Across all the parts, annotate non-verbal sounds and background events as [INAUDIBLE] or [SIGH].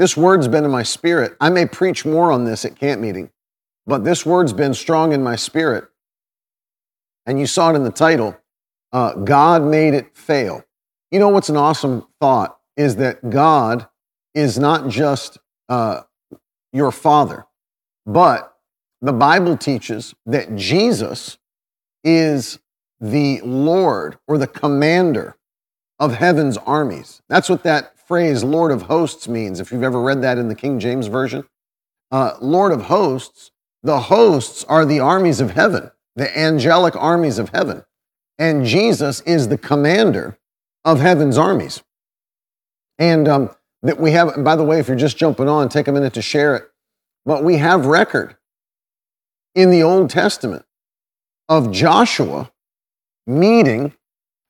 this word's been in my spirit. I may preach more on this at camp meeting, but this word's been strong in my spirit. And you saw it in the title uh, God made it fail. You know what's an awesome thought is that God is not just uh, your father, but the Bible teaches that Jesus is the Lord or the commander of heaven's armies. That's what that phrase Lord of hosts means, if you've ever read that in the King James Version. Uh, Lord of hosts, the hosts are the armies of heaven, the angelic armies of heaven. And Jesus is the commander of heaven's armies. And um, that we have, by the way, if you're just jumping on, take a minute to share it. But we have record in the Old Testament of Joshua meeting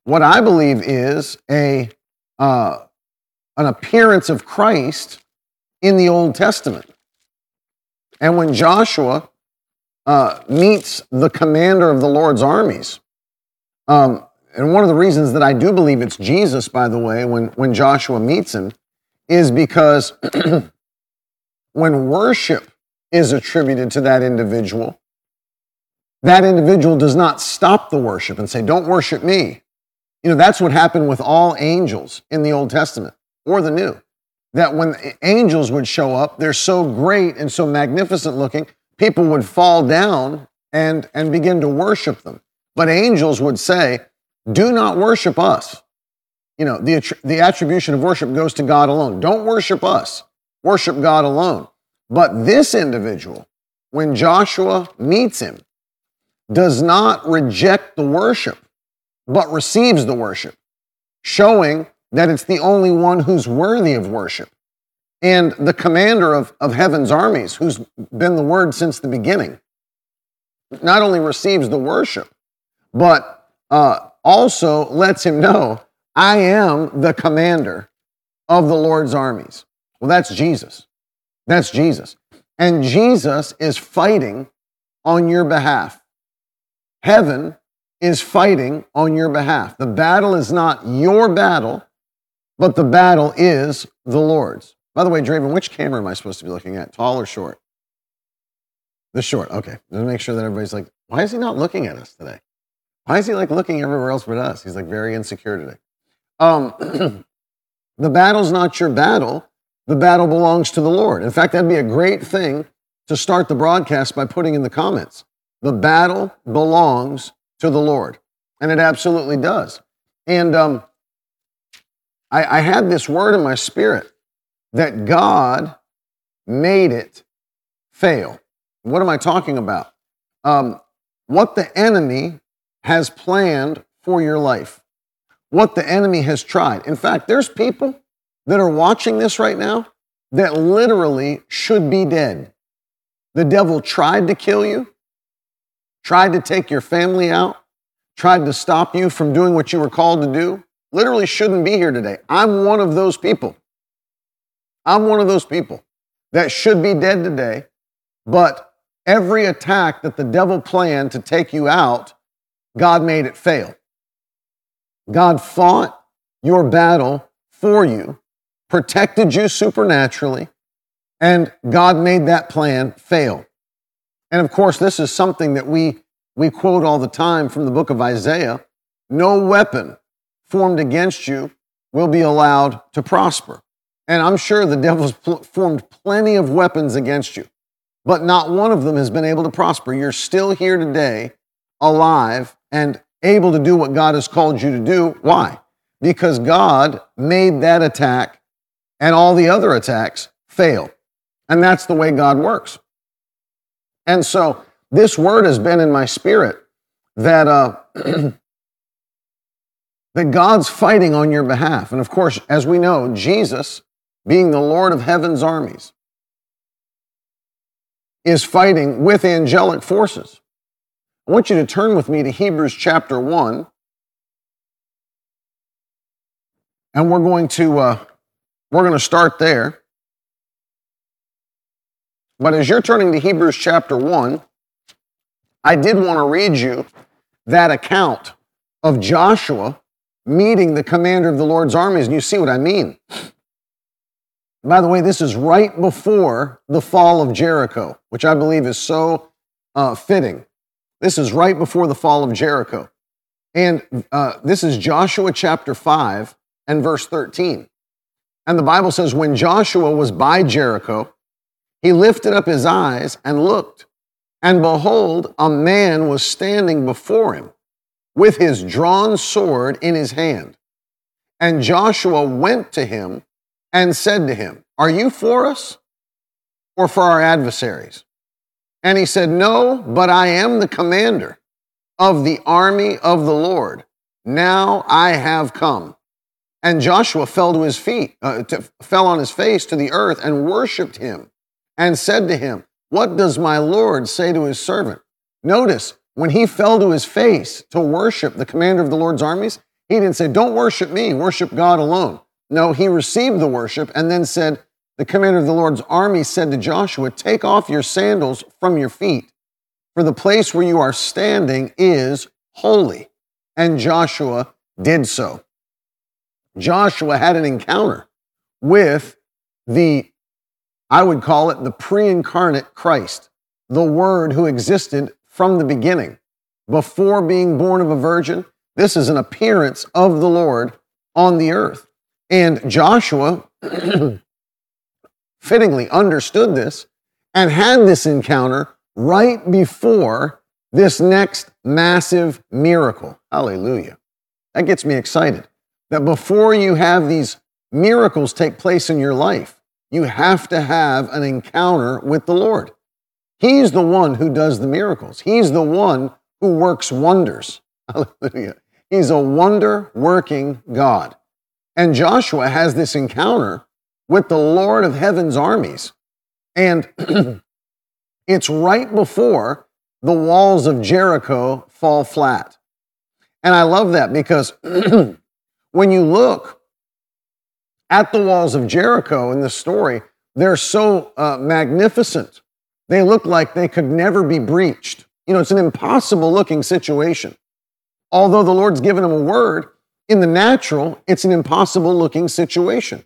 what I believe is a uh, an appearance of Christ in the Old Testament. And when Joshua uh, meets the commander of the Lord's armies, um, and one of the reasons that I do believe it's Jesus, by the way, when, when Joshua meets him, is because [CLEARS THROAT] when worship is attributed to that individual, that individual does not stop the worship and say, Don't worship me. You know, that's what happened with all angels in the Old Testament or the new. That when angels would show up, they're so great and so magnificent looking, people would fall down and, and begin to worship them. But angels would say, Do not worship us. You know, the, the attribution of worship goes to God alone. Don't worship us, worship God alone. But this individual, when Joshua meets him, does not reject the worship, but receives the worship, showing that it's the only one who's worthy of worship. And the commander of, of heaven's armies, who's been the word since the beginning, not only receives the worship, but uh, also lets him know, I am the commander of the Lord's armies. Well, that's Jesus. That's Jesus. And Jesus is fighting on your behalf. Heaven is fighting on your behalf. The battle is not your battle, but the battle is the Lord's. By the way, Draven, which camera am I supposed to be looking at? Tall or short? The short. Okay. Just make sure that everybody's like, why is he not looking at us today? Why is he like looking everywhere else but us? He's like very insecure today. Um, [CLEARS THROAT] the battle's not your battle. The battle belongs to the Lord. In fact, that'd be a great thing to start the broadcast by putting in the comments. The battle belongs to the Lord. And it absolutely does. And um, I, I had this word in my spirit that God made it fail. What am I talking about? Um, what the enemy has planned for your life, what the enemy has tried. In fact, there's people that are watching this right now that literally should be dead. The devil tried to kill you, tried to take your family out, tried to stop you from doing what you were called to do literally shouldn't be here today. I'm one of those people. I'm one of those people that should be dead today, but every attack that the devil planned to take you out, God made it fail. God fought your battle for you, protected you supernaturally, and God made that plan fail. And of course, this is something that we, we quote all the time from the book of Isaiah no weapon formed against you will be allowed to prosper. And I'm sure the devil's pl- formed plenty of weapons against you, but not one of them has been able to prosper. You're still here today, alive, and able to do what God has called you to do. Why? Because God made that attack and all the other attacks fail. And that's the way God works. And so this word has been in my spirit that uh, [CLEARS THROAT] that God's fighting on your behalf. And of course, as we know, Jesus, being the Lord of heaven's armies, is fighting with angelic forces. I want you to turn with me to Hebrews chapter 1. And we're going to uh, we're going to start there. But as you're turning to Hebrews chapter 1, I did want to read you that account of Joshua meeting the commander of the Lord's armies, and you see what I mean. By the way, this is right before the fall of Jericho, which I believe is so uh, fitting. This is right before the fall of Jericho. And uh, this is Joshua chapter 5 and verse 13. And the Bible says, When Joshua was by Jericho, he lifted up his eyes and looked, and behold, a man was standing before him with his drawn sword in his hand. And Joshua went to him and said to him, Are you for us or for our adversaries? And he said, No, but I am the commander of the army of the Lord. Now I have come. And Joshua fell to his feet, uh, to, fell on his face to the earth and worshiped him and said to him, What does my Lord say to his servant? Notice, when he fell to his face to worship the commander of the Lord's armies, he didn't say, Don't worship me, worship God alone. No, he received the worship and then said, The commander of the Lord's army said to Joshua, Take off your sandals from your feet, for the place where you are standing is holy. And Joshua did so. Joshua had an encounter with the, I would call it the pre incarnate Christ, the Word who existed from the beginning. Before being born of a virgin, this is an appearance of the Lord on the earth. And Joshua [CLEARS THROAT] fittingly understood this and had this encounter right before this next massive miracle. Hallelujah. That gets me excited. That before you have these miracles take place in your life, you have to have an encounter with the Lord. He's the one who does the miracles. He's the one who works wonders. [LAUGHS] Hallelujah. He's a wonder working God. And Joshua has this encounter with the Lord of heaven's armies. And [CLEARS THROAT] it's right before the walls of Jericho fall flat. And I love that because [CLEARS THROAT] when you look at the walls of Jericho in the story, they're so uh, magnificent. They look like they could never be breached. You know, it's an impossible looking situation. Although the Lord's given them a word, in the natural, it's an impossible looking situation.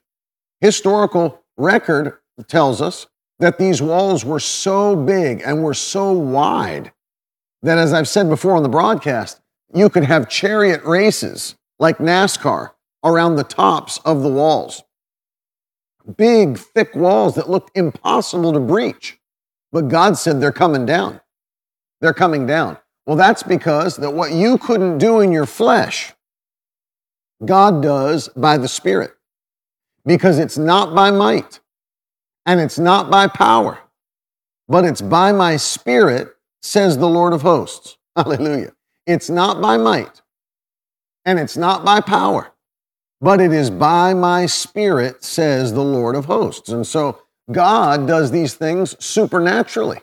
Historical record tells us that these walls were so big and were so wide that, as I've said before on the broadcast, you could have chariot races like NASCAR around the tops of the walls. Big, thick walls that looked impossible to breach. But God said they're coming down. They're coming down. Well, that's because that what you couldn't do in your flesh, God does by the Spirit. Because it's not by might and it's not by power, but it's by my Spirit, says the Lord of hosts. [LAUGHS] Hallelujah. It's not by might and it's not by power, but it is by my Spirit, says the Lord of hosts. And so God does these things supernaturally.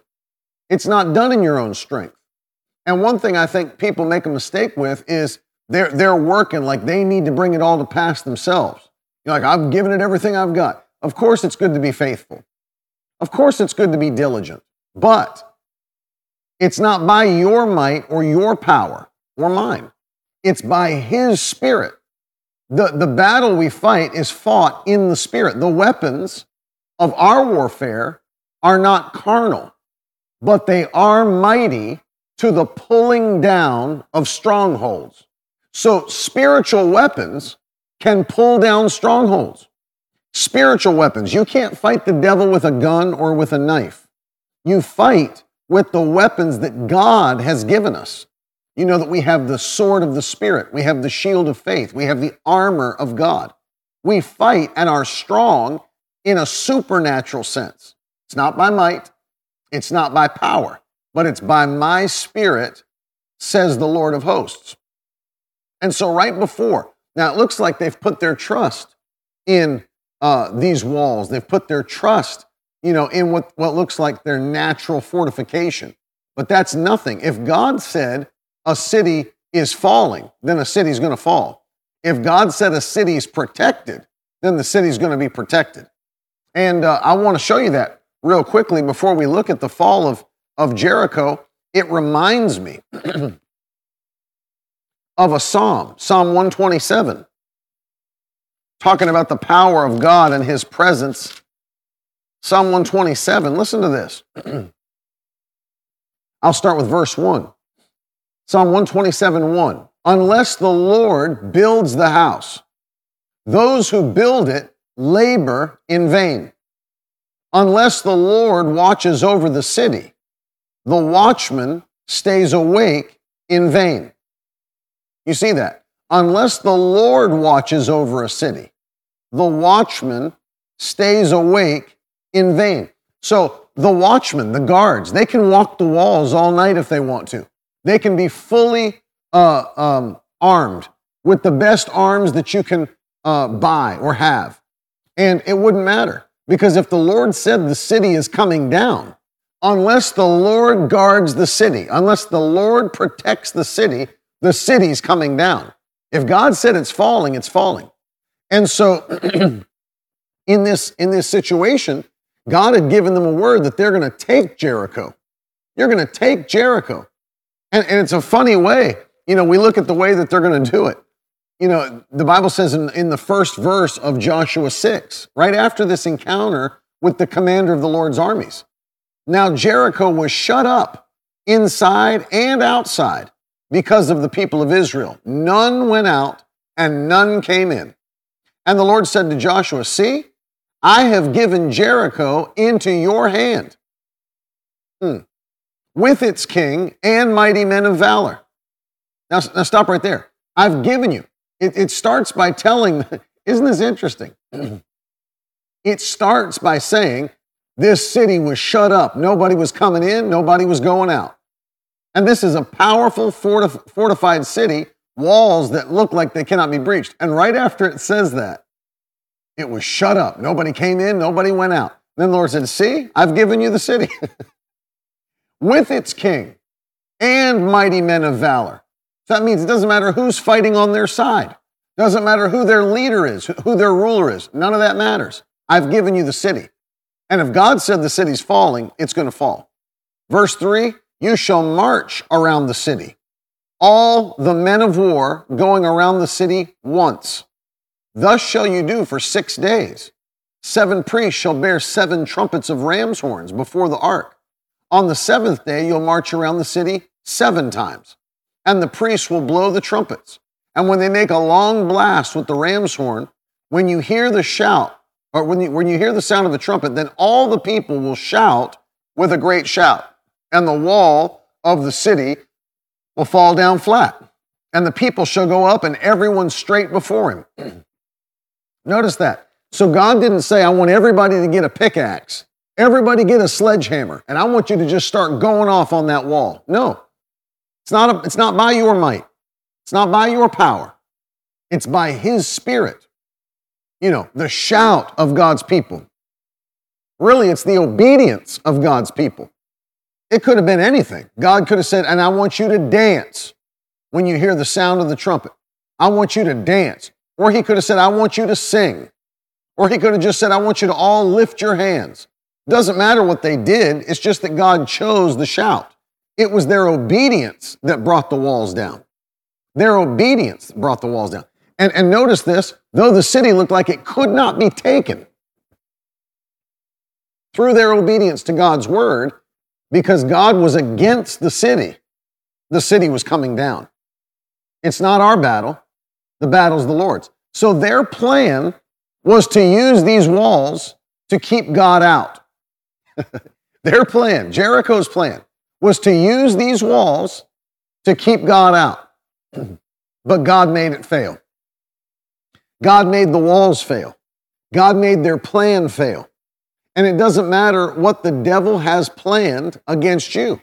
It's not done in your own strength. And one thing I think people make a mistake with is they're, they're working like they need to bring it all to pass themselves. You're like, I've given it everything I've got. Of course, it's good to be faithful. Of course, it's good to be diligent. But it's not by your might or your power or mine, it's by His Spirit. The, the battle we fight is fought in the Spirit. The weapons of our warfare are not carnal, but they are mighty to the pulling down of strongholds. So spiritual weapons can pull down strongholds. Spiritual weapons. You can't fight the devil with a gun or with a knife. You fight with the weapons that God has given us. You know that we have the sword of the Spirit, we have the shield of faith, we have the armor of God. We fight and are strong in a supernatural sense. It's not by might, it's not by power, but it's by my Spirit, says the Lord of hosts. And so, right before, now it looks like they've put their trust in uh, these walls, they've put their trust you know, in what, what looks like their natural fortification. But that's nothing. If God said a city is falling, then a city's going to fall. If God said a city is protected, then the city's going to be protected. And uh, I want to show you that real quickly before we look at the fall of, of Jericho. It reminds me [CLEARS THROAT] of a psalm, Psalm 127, talking about the power of God and his presence. Psalm 127, listen to this. [CLEARS THROAT] I'll start with verse 1. Psalm 127 1. Unless the Lord builds the house, those who build it labor in vain. Unless the Lord watches over the city, the watchman stays awake in vain. You see that? Unless the Lord watches over a city, the watchman stays awake in vain. So the watchmen, the guards, they can walk the walls all night if they want to. They can be fully uh, um, armed with the best arms that you can uh, buy or have. And it wouldn't matter because if the Lord said the city is coming down, unless the Lord guards the city, unless the Lord protects the city, the city's coming down. If God said it's falling, it's falling. And so [CLEARS THROAT] in this in this situation, God had given them a word that they're going to take Jericho. You're going to take Jericho. And, and it's a funny way. You know, we look at the way that they're going to do it. You know, the Bible says in, in the first verse of Joshua 6, right after this encounter with the commander of the Lord's armies. Now, Jericho was shut up inside and outside because of the people of Israel. None went out and none came in. And the Lord said to Joshua, See, I have given Jericho into your hand hmm. with its king and mighty men of valor. Now, now stop right there. I've given you. It, it starts by telling, [LAUGHS] isn't this interesting? [CLEARS THROAT] it starts by saying, this city was shut up. Nobody was coming in, nobody was going out. And this is a powerful fortif- fortified city, walls that look like they cannot be breached. And right after it says that, it was shut up. Nobody came in, nobody went out. Then the Lord said, See, I've given you the city [LAUGHS] with its king and mighty men of valor. That means it doesn't matter who's fighting on their side. Doesn't matter who their leader is, who their ruler is. None of that matters. I've given you the city. And if God said the city's falling, it's going to fall. Verse 3 You shall march around the city, all the men of war going around the city once. Thus shall you do for six days. Seven priests shall bear seven trumpets of ram's horns before the ark. On the seventh day, you'll march around the city seven times, and the priests will blow the trumpets. And when they make a long blast with the ram's horn, when you hear the shout, or when you, when you hear the sound of the trumpet, then all the people will shout with a great shout, and the wall of the city will fall down flat, and the people shall go up, and everyone straight before him. [CLEARS THROAT] Notice that. So God didn't say, I want everybody to get a pickaxe, everybody get a sledgehammer, and I want you to just start going off on that wall. No, it's not, a, it's not by your might, it's not by your power, it's by His Spirit. You know, the shout of God's people. Really, it's the obedience of God's people. It could have been anything. God could have said, and I want you to dance when you hear the sound of the trumpet. I want you to dance. Or he could have said, I want you to sing. Or he could have just said, I want you to all lift your hands. Doesn't matter what they did, it's just that God chose the shout. It was their obedience that brought the walls down. Their obedience brought the walls down. And, and notice this though the city looked like it could not be taken, through their obedience to God's word, because God was against the city, the city was coming down. It's not our battle, the battle's the Lord's. So their plan was to use these walls to keep God out. [LAUGHS] their plan, Jericho's plan, was to use these walls to keep God out. [CLEARS THROAT] but God made it fail. God made the walls fail. God made their plan fail. And it doesn't matter what the devil has planned against you.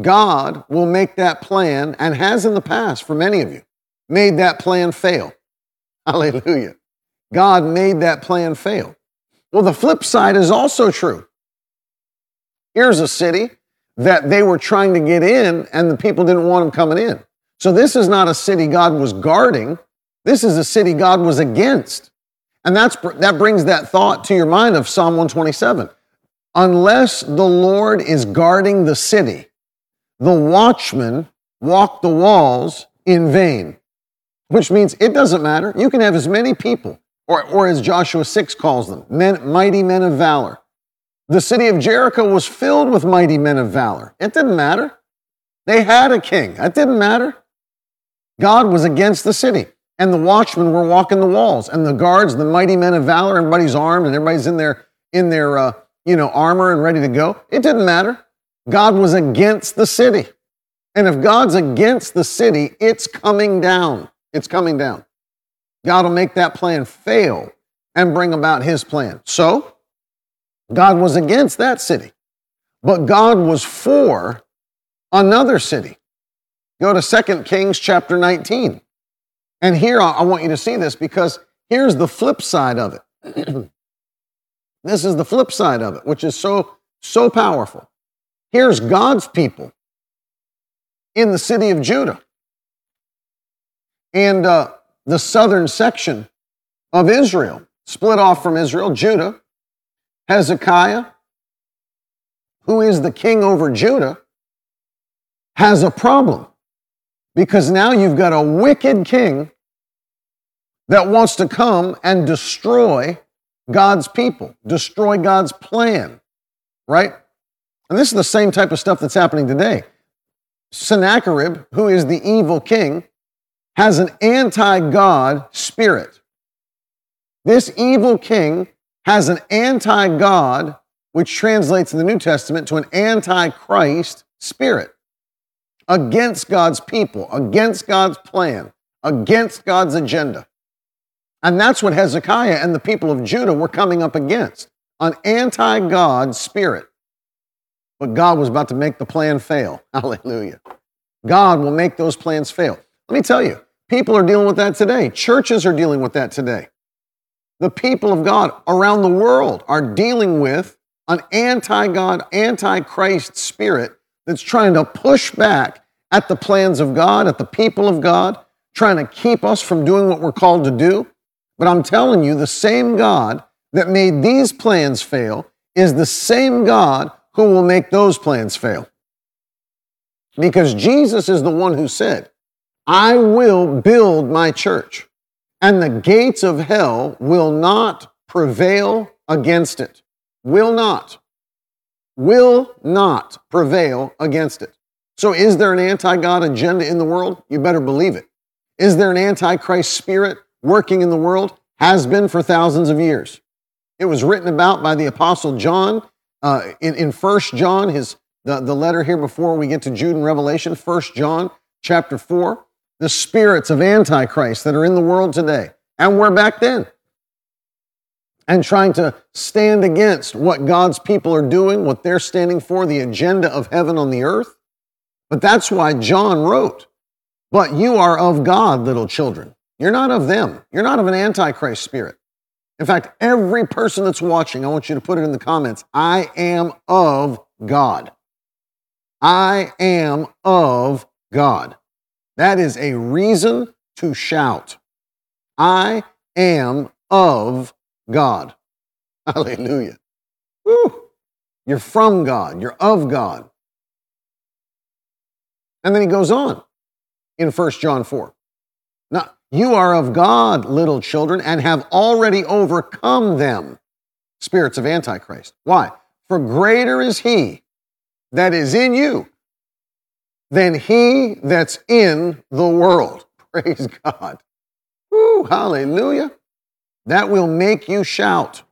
God will make that plan and has in the past for many of you made that plan fail. [LAUGHS] Hallelujah. God made that plan fail. Well, the flip side is also true. Here's a city that they were trying to get in and the people didn't want them coming in. So this is not a city God was guarding. This is a city God was against. And that's, that brings that thought to your mind of Psalm 127. Unless the Lord is guarding the city, the watchmen walk the walls in vain, which means it doesn't matter. You can have as many people, or, or as Joshua 6 calls them, men, mighty men of valor. The city of Jericho was filled with mighty men of valor. It didn't matter. They had a king. It didn't matter. God was against the city, and the watchmen were walking the walls, and the guards, the mighty men of valor, everybody's armed, and everybody's in their in their uh, you know armor and ready to go. It didn't matter. God was against the city. And if God's against the city, it's coming down. It's coming down. God will make that plan fail and bring about his plan. So, God was against that city, but God was for another city. Go to 2 Kings chapter 19. And here I want you to see this because here's the flip side of it. [CLEARS THROAT] this is the flip side of it, which is so, so powerful. Here's God's people in the city of Judah. And uh, the southern section of Israel, split off from Israel, Judah, Hezekiah, who is the king over Judah, has a problem because now you've got a wicked king that wants to come and destroy God's people, destroy God's plan, right? And this is the same type of stuff that's happening today. Sennacherib, who is the evil king, has an anti God spirit. This evil king has an anti God, which translates in the New Testament to an anti Christ spirit against God's people, against God's plan, against God's agenda. And that's what Hezekiah and the people of Judah were coming up against an anti God spirit. But God was about to make the plan fail. [LAUGHS] Hallelujah. God will make those plans fail. Let me tell you, people are dealing with that today. Churches are dealing with that today. The people of God around the world are dealing with an anti God, anti Christ spirit that's trying to push back at the plans of God, at the people of God, trying to keep us from doing what we're called to do. But I'm telling you, the same God that made these plans fail is the same God who will make those plans fail. Because Jesus is the one who said, I will build my church, and the gates of hell will not prevail against it. Will not. Will not prevail against it. So, is there an anti God agenda in the world? You better believe it. Is there an antichrist spirit working in the world? Has been for thousands of years. It was written about by the Apostle John uh, in, in 1 John, his, the, the letter here before we get to Jude and Revelation, 1 John chapter 4, the spirits of Antichrist that are in the world today and were back then. And trying to stand against what God's people are doing, what they're standing for, the agenda of heaven on the earth. But that's why John wrote, But you are of God, little children. You're not of them. You're not of an Antichrist spirit. In fact, every person that's watching, I want you to put it in the comments I am of God. I am of God. That is a reason to shout. I am of God. [LAUGHS] Hallelujah. Woo. You're from God. You're of God. And then he goes on in 1 John 4. Now, you are of God, little children, and have already overcome them, spirits of Antichrist. Why? For greater is he that is in you than he that's in the world. [LAUGHS] Praise God. Woo, hallelujah. That will make you shout.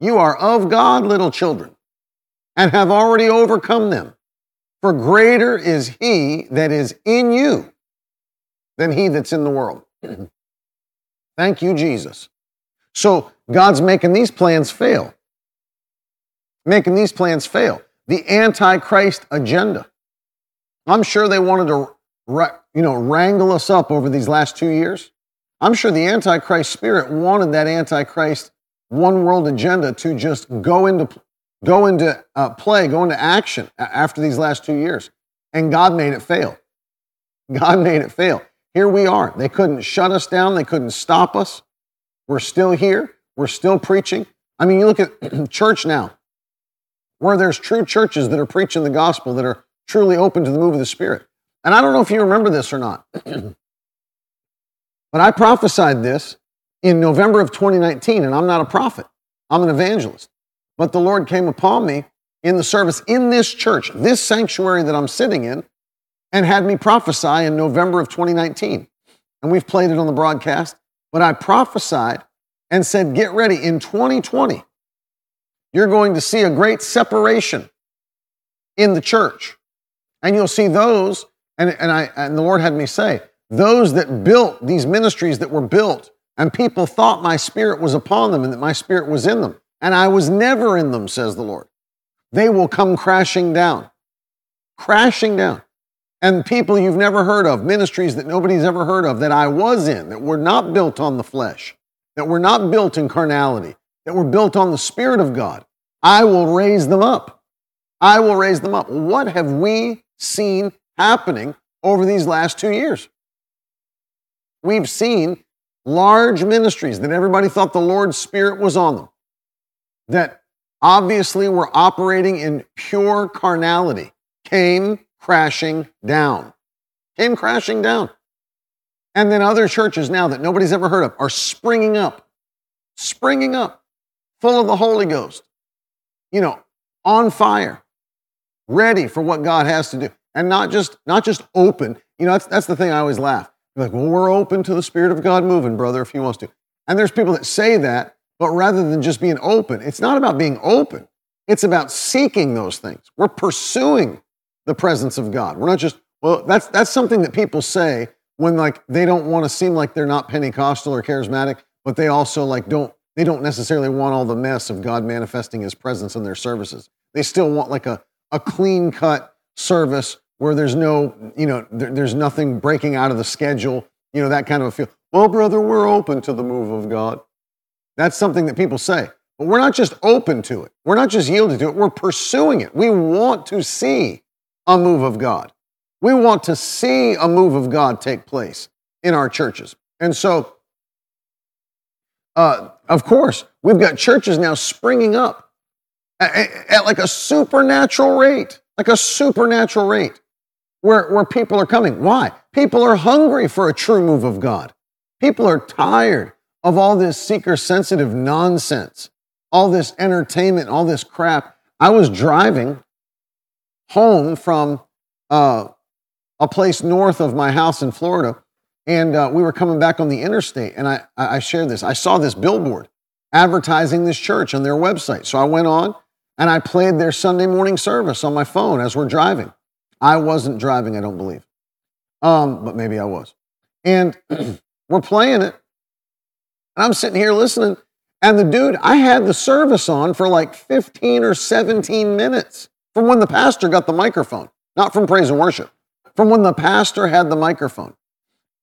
You are of God, little children, and have already overcome them. For greater is he that is in you than he that's in the world. [CLEARS THROAT] Thank you, Jesus. So God's making these plans fail. Making these plans fail. The Antichrist agenda. I'm sure they wanted to, you know, wrangle us up over these last two years. I'm sure the Antichrist spirit wanted that Antichrist one world agenda to just go into, go into uh, play, go into action after these last two years. And God made it fail. God made it fail. Here we are. They couldn't shut us down, they couldn't stop us. We're still here, we're still preaching. I mean, you look at [CLEARS THROAT] church now, where there's true churches that are preaching the gospel, that are truly open to the move of the Spirit. And I don't know if you remember this or not, [CLEARS THROAT] but I prophesied this in November of 2019, and I'm not a prophet, I'm an evangelist. But the Lord came upon me in the service in this church, this sanctuary that I'm sitting in, and had me prophesy in November of 2019. And we've played it on the broadcast, but I prophesied and said, Get ready, in 2020, you're going to see a great separation in the church. And you'll see those, and, and, I, and the Lord had me say, those that built these ministries that were built, and people thought my spirit was upon them and that my spirit was in them. And I was never in them, says the Lord. They will come crashing down, crashing down. And people you've never heard of, ministries that nobody's ever heard of, that I was in, that were not built on the flesh, that were not built in carnality, that were built on the Spirit of God, I will raise them up. I will raise them up. What have we seen happening over these last two years? We've seen large ministries that everybody thought the Lord's Spirit was on them, that obviously were operating in pure carnality, came crashing down. Came crashing down. And then other churches now that nobody's ever heard of are springing up, springing up, full of the Holy Ghost, you know, on fire, ready for what God has to do. And not just, not just open. You know, that's, that's the thing I always laugh. You're like, well, we're open to the Spirit of God moving, brother, if he wants to. And there's people that say that, but rather than just being open, it's not about being open. It's about seeking those things. We're pursuing the presence of God. We're not just, well, that's, that's something that people say when like they don't want to seem like they're not Pentecostal or charismatic, but they also like don't, they don't necessarily want all the mess of God manifesting his presence in their services. They still want like a, a clean cut service where there's no, you know, there, there's nothing breaking out of the schedule, you know, that kind of a feel. Well, brother, we're open to the move of God. That's something that people say. But we're not just open to it. We're not just yielding to it. We're pursuing it. We want to see a move of God. We want to see a move of God take place in our churches. And so, uh, of course, we've got churches now springing up at, like a supernatural rate, like a supernatural rate, where, where people are coming. Why? People are hungry for a true move of God. People are tired of all this seeker sensitive nonsense, all this entertainment, all this crap. I was driving home from uh, a place north of my house in Florida, and uh, we were coming back on the interstate, and I, I shared this. I saw this billboard advertising this church on their website. So I went on and I played their Sunday morning service on my phone as we're driving. I wasn't driving, I don't believe, um, but maybe I was. And [CLEARS THROAT] we're playing it, and I'm sitting here listening, and the dude, I had the service on for like 15 or 17 minutes from when the pastor got the microphone, not from praise and worship, from when the pastor had the microphone.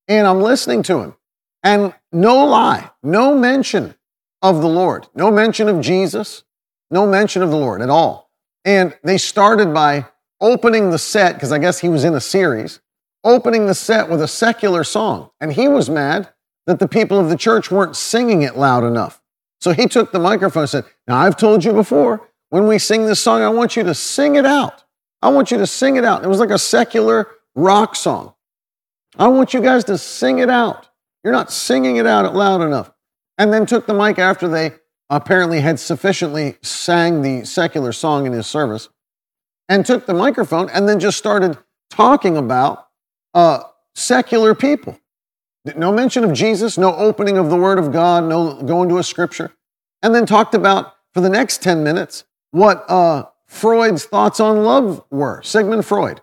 And I'm listening to him. And no lie, no mention of the Lord, no mention of Jesus, no mention of the Lord at all. And they started by opening the set, because I guess he was in a series, opening the set with a secular song. And he was mad that the people of the church weren't singing it loud enough. So he took the microphone and said, Now I've told you before, when we sing this song, I want you to sing it out. I want you to sing it out. It was like a secular rock song. I want you guys to sing it out. You're not singing it out loud enough. And then took the mic after they apparently had sufficiently sang the secular song in his service and took the microphone and then just started talking about uh, secular people. No mention of Jesus, no opening of the Word of God, no going to a scripture. And then talked about, for the next 10 minutes, what uh, Freud's thoughts on love were, Sigmund Freud.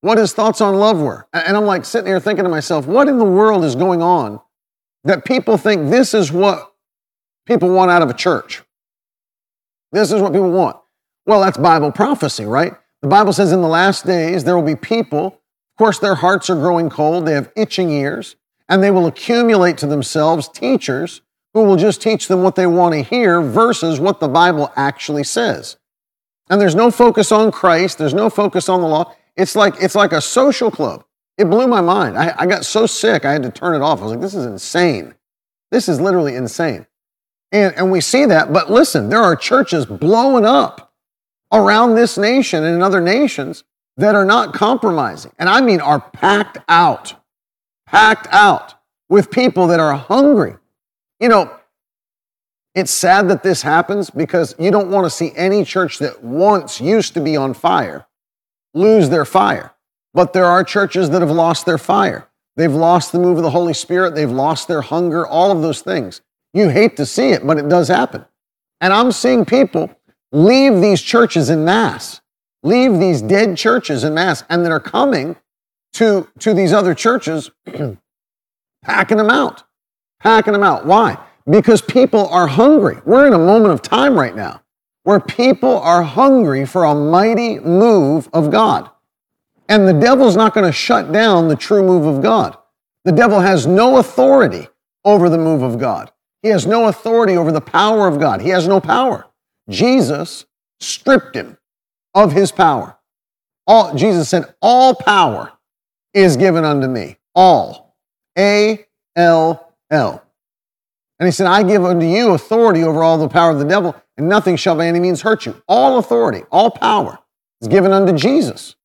What his thoughts on love were. And I'm like sitting here thinking to myself, what in the world is going on that people think this is what people want out of a church? This is what people want. Well, that's Bible prophecy, right? The Bible says in the last days there will be people, of course, their hearts are growing cold, they have itching ears, and they will accumulate to themselves teachers who will just teach them what they want to hear versus what the Bible actually says. And there's no focus on Christ, there's no focus on the law. It's like, it's like a social club. It blew my mind. I, I got so sick, I had to turn it off. I was like, this is insane. This is literally insane. And, and we see that, but listen, there are churches blowing up around this nation and in other nations that are not compromising. And I mean, are packed out, packed out with people that are hungry. You know, it's sad that this happens because you don't want to see any church that once used to be on fire lose their fire. But there are churches that have lost their fire. They've lost the move of the Holy Spirit. They've lost their hunger, all of those things. You hate to see it, but it does happen. And I'm seeing people leave these churches in mass, leave these dead churches in mass, and that are coming to, to these other churches, [CLEARS THROAT] packing them out, packing them out. Why? Because people are hungry. We're in a moment of time right now where people are hungry for a mighty move of God. And the devil's not going to shut down the true move of God. The devil has no authority over the move of God. He has no authority over the power of God. He has no power. Jesus stripped him of his power. All, Jesus said, All power is given unto me. All. A L L. And he said, I give unto you authority over all the power of the devil, and nothing shall by any means hurt you. All authority, all power is given unto Jesus.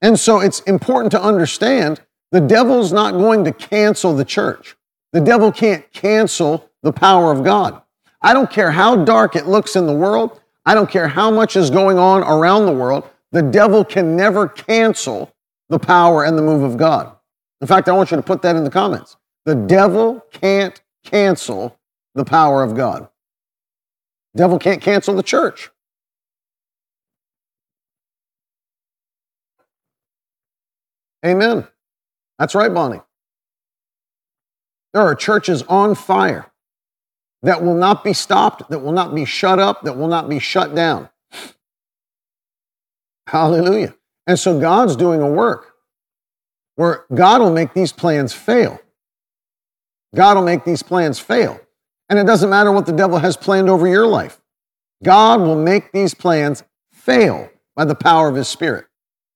And so it's important to understand the devil's not going to cancel the church. The devil can't cancel the power of God. I don't care how dark it looks in the world. I don't care how much is going on around the world. The devil can never cancel the power and the move of God. In fact, I want you to put that in the comments. The devil can't cancel the power of God. Devil can't cancel the church. Amen. That's right, Bonnie. There are churches on fire that will not be stopped, that will not be shut up, that will not be shut down. Hallelujah. And so God's doing a work where God will make these plans fail. God will make these plans fail. And it doesn't matter what the devil has planned over your life. God will make these plans fail by the power of his spirit.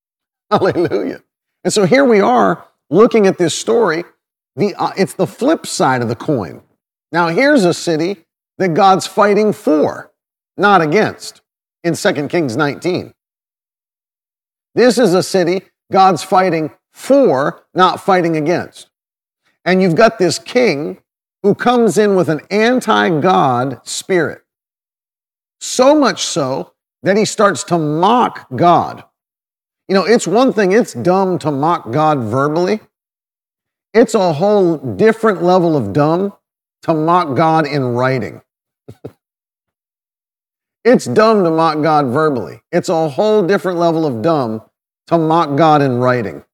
[LAUGHS] Hallelujah. And so here we are looking at this story. The, uh, it's the flip side of the coin. Now, here's a city that God's fighting for, not against, in 2 Kings 19. This is a city God's fighting for, not fighting against. And you've got this king who comes in with an anti God spirit. So much so that he starts to mock God. You know, it's one thing, it's dumb to mock God verbally. It's a whole different level of dumb to mock God in writing. [LAUGHS] it's dumb to mock God verbally. It's a whole different level of dumb to mock God in writing.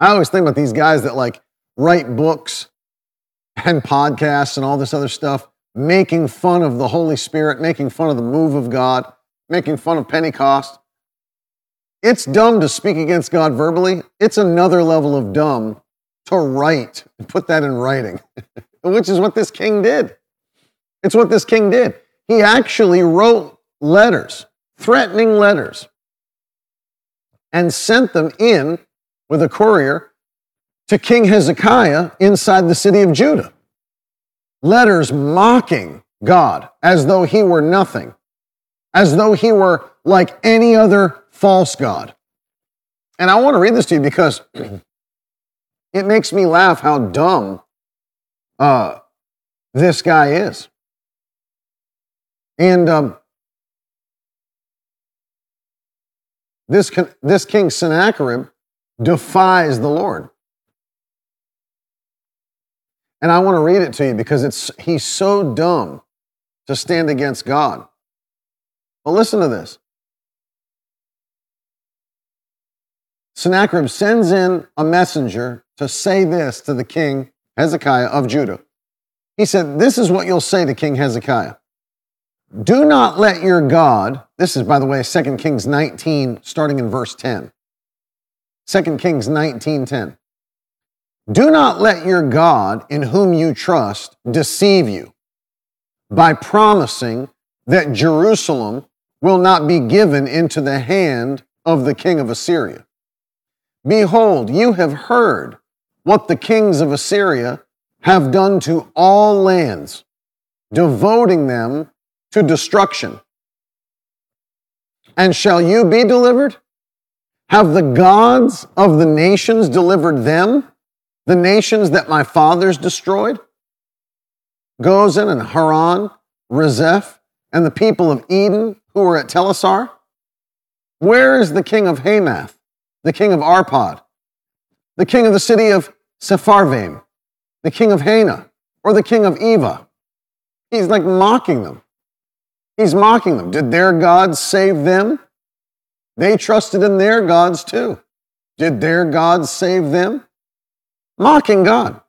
I always think about these guys that like write books and podcasts and all this other stuff, making fun of the Holy Spirit, making fun of the move of God, making fun of Pentecost. It's dumb to speak against God verbally. It's another level of dumb to write and put that in writing, [LAUGHS] which is what this king did. It's what this king did. He actually wrote letters, threatening letters, and sent them in with a courier to King Hezekiah inside the city of Judah. Letters mocking God as though he were nothing, as though he were like any other false God. And I want to read this to you because [CLEARS THROAT] it makes me laugh how dumb uh, this guy is. And um, this, this king Sennacherib defies the Lord. And I want to read it to you because it's, he's so dumb to stand against God. But listen to this. Sennacherib sends in a messenger to say this to the king Hezekiah of Judah. He said, This is what you'll say to King Hezekiah. Do not let your God, this is, by the way, 2 Kings 19, starting in verse 10. 2 Kings 19, 10. Do not let your God, in whom you trust, deceive you by promising that Jerusalem will not be given into the hand of the king of Assyria. Behold, you have heard what the kings of Assyria have done to all lands, devoting them to destruction. And shall you be delivered? Have the gods of the nations delivered them, the nations that my fathers destroyed? Gozan and Haran, Rezeph, and the people of Eden who were at Telassar? Where is the king of Hamath, the king of Arpad, the king of the city of Sepharvaim, the king of Hena, or the king of Ivvah? He's like mocking them. He's mocking them. Did their gods save them? They trusted in their gods too. Did their gods save them? Mocking God.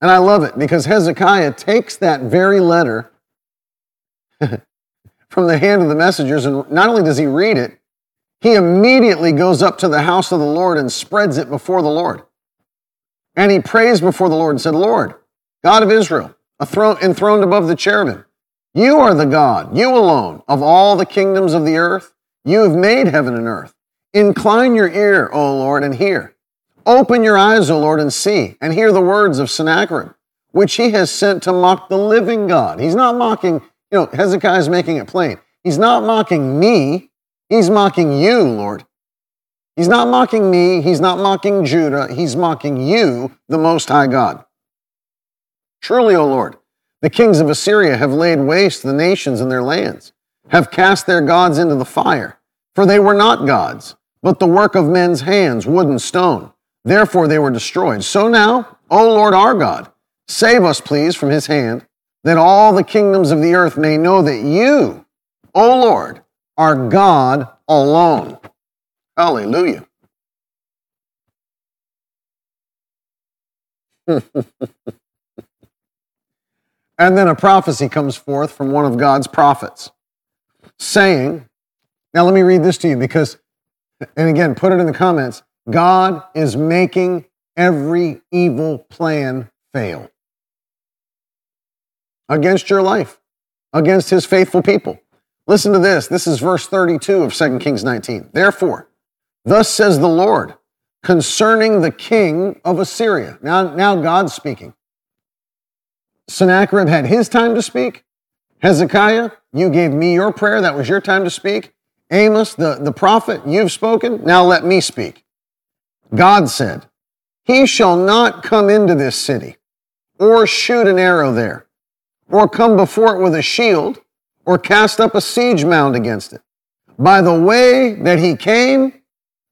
And I love it because Hezekiah takes that very letter [LAUGHS] from the hand of the messengers, and not only does he read it, he immediately goes up to the house of the Lord and spreads it before the Lord. And he prays before the Lord and said, Lord, God of Israel, enthroned above the cherubim, you are the God, you alone, of all the kingdoms of the earth. You have made heaven and earth. Incline your ear, O Lord, and hear. Open your eyes, O Lord, and see, and hear the words of Sennacherib, which he has sent to mock the living God. He's not mocking, you know, Hezekiah is making it plain. He's not mocking me, he's mocking you, Lord. He's not mocking me, he's not mocking Judah, he's mocking you, the Most High God. Truly, O Lord, the kings of Assyria have laid waste the nations and their lands, have cast their gods into the fire, for they were not gods, but the work of men's hands, wood and stone. Therefore they were destroyed. So now, O Lord our God, save us, please, from his hand, that all the kingdoms of the earth may know that you, O Lord, are God alone. Hallelujah. [LAUGHS] and then a prophecy comes forth from one of God's prophets saying, Now let me read this to you because, and again, put it in the comments. God is making every evil plan fail against your life, against his faithful people. Listen to this. This is verse 32 of 2 Kings 19. Therefore, thus says the Lord concerning the king of Assyria. Now, now God's speaking. Sennacherib had his time to speak. Hezekiah, you gave me your prayer. That was your time to speak. Amos, the, the prophet, you've spoken. Now let me speak. God said, He shall not come into this city, or shoot an arrow there, or come before it with a shield, or cast up a siege mound against it. By the way that he came,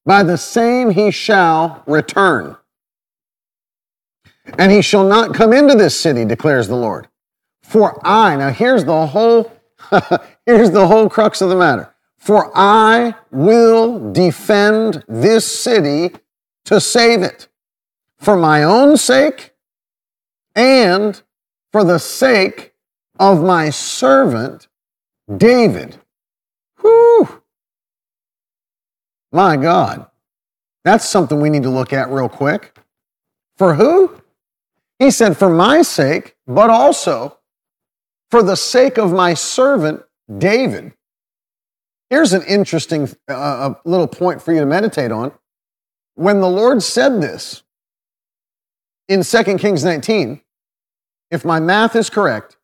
by the same he shall return. And he shall not come into this city, declares the Lord. For I, now here's the whole, [LAUGHS] here's the whole crux of the matter. For I will defend this city to save it for my own sake and for the sake of my servant David. Whew. My God. That's something we need to look at real quick. For who? He said, For my sake, but also for the sake of my servant David. Here's an interesting uh, little point for you to meditate on. When the Lord said this in 2 Kings 19, if my math is correct,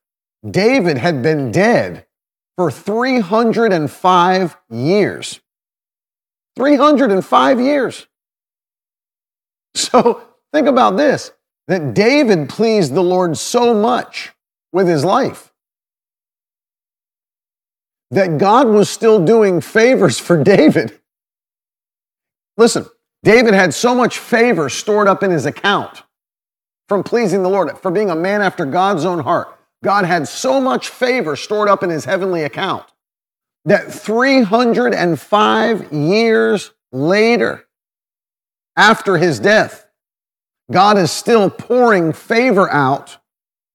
David had been dead for 305 years. 305 years. So think about this that David pleased the Lord so much with his life that God was still doing favors for David. Listen, David had so much favor stored up in his account from pleasing the Lord, for being a man after God's own heart. God had so much favor stored up in his heavenly account that 305 years later, after his death, God is still pouring favor out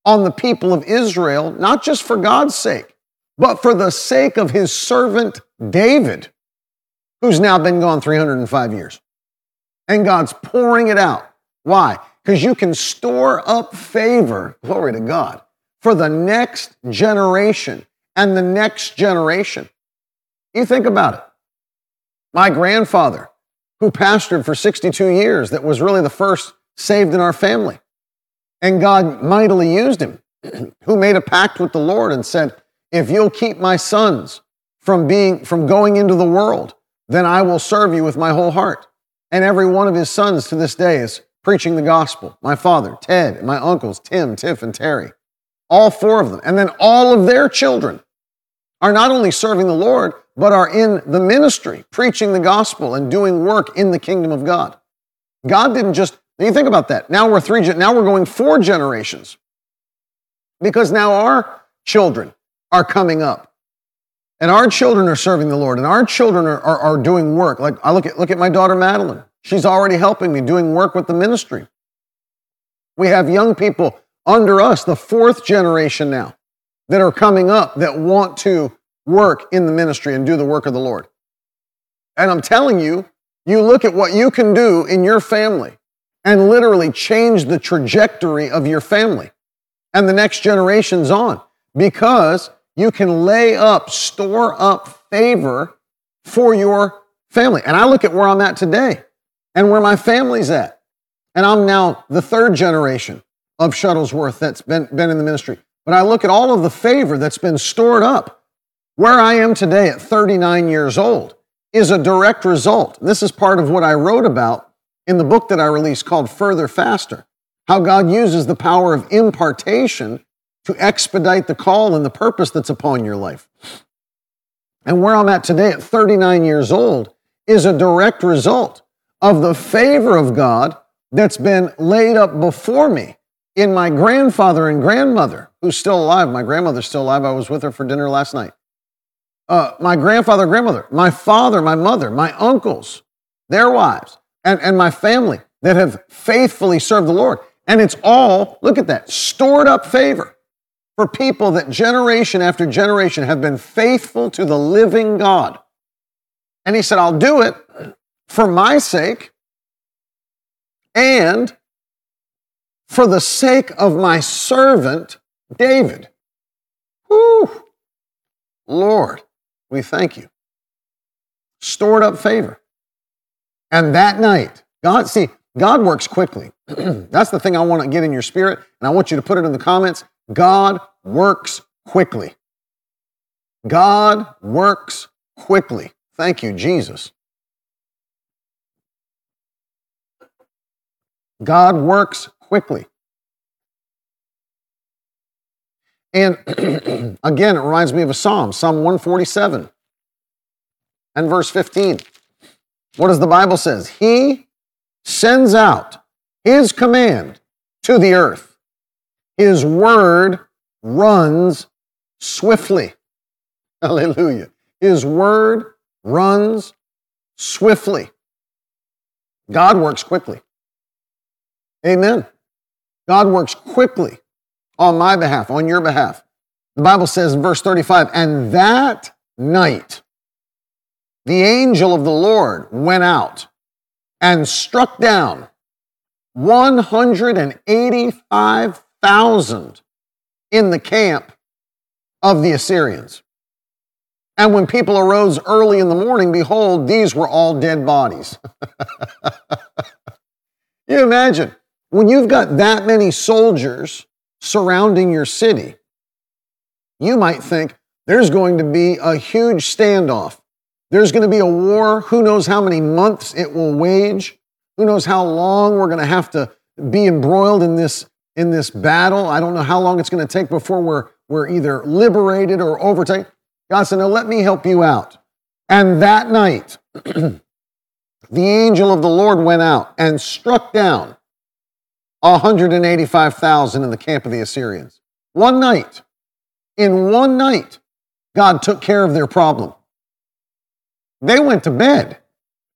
on the people of Israel, not just for God's sake, but for the sake of his servant David, who's now been gone 305 years. And God's pouring it out. Why? Because you can store up favor, glory to God, for the next generation and the next generation. You think about it. My grandfather, who pastored for 62 years, that was really the first saved in our family, and God mightily used him, [CLEARS THROAT] who made a pact with the Lord and said, If you'll keep my sons from being from going into the world, then I will serve you with my whole heart. And every one of his sons to this day is preaching the gospel. My father, Ted, and my uncles, Tim, Tiff, and Terry. All four of them. And then all of their children are not only serving the Lord, but are in the ministry, preaching the gospel and doing work in the kingdom of God. God didn't just, you think about that. Now we're three, now we're going four generations because now our children are coming up and our children are serving the Lord and our children are, are, are doing work. Like I look at, look at my daughter Madeline. She's already helping me doing work with the ministry. We have young people under us, the fourth generation now, that are coming up that want to work in the ministry and do the work of the Lord. And I'm telling you, you look at what you can do in your family and literally change the trajectory of your family and the next generation's on because you can lay up, store up favor for your family. And I look at where I'm at today and where my family's at. And I'm now the third generation of Shuttlesworth that's been, been in the ministry. But I look at all of the favor that's been stored up. Where I am today at 39 years old is a direct result. This is part of what I wrote about in the book that I released called Further Faster how God uses the power of impartation to expedite the call and the purpose that's upon your life. And where I'm at today at 39 years old is a direct result of the favor of God that's been laid up before me in my grandfather and grandmother, who's still alive. My grandmother's still alive. I was with her for dinner last night. Uh, my grandfather, grandmother, my father, my mother, my uncles, their wives, and, and my family that have faithfully served the Lord. And it's all, look at that, stored up favor for people that generation after generation have been faithful to the living God. And he said, I'll do it for my sake and for the sake of my servant David. Whew. Lord, we thank you. Stored up favor. And that night, God, see, God works quickly. [CLEARS THROAT] That's the thing I want to get in your spirit, and I want you to put it in the comments. God works quickly. God works quickly. Thank you, Jesus. God works quickly. And [CLEARS THROAT] again, it reminds me of a psalm, Psalm 147 and verse 15. What does the Bible says? He sends out his command to the earth. His word runs swiftly. [LAUGHS] Hallelujah. His word runs swiftly. God works quickly. Amen. God works quickly on my behalf, on your behalf. The Bible says in verse 35, and that night the angel of the Lord went out and struck down 185,000 in the camp of the Assyrians. And when people arose early in the morning, behold, these were all dead bodies. [LAUGHS] you imagine when you've got that many soldiers surrounding your city, you might think there's going to be a huge standoff. There's going to be a war. Who knows how many months it will wage? Who knows how long we're going to have to be embroiled in this, in this battle? I don't know how long it's going to take before we're, we're either liberated or overtaken. God said, No, let me help you out. And that night, [CLEARS THROAT] the angel of the Lord went out and struck down 185,000 in the camp of the Assyrians. One night. In one night, God took care of their problem. They went to bed.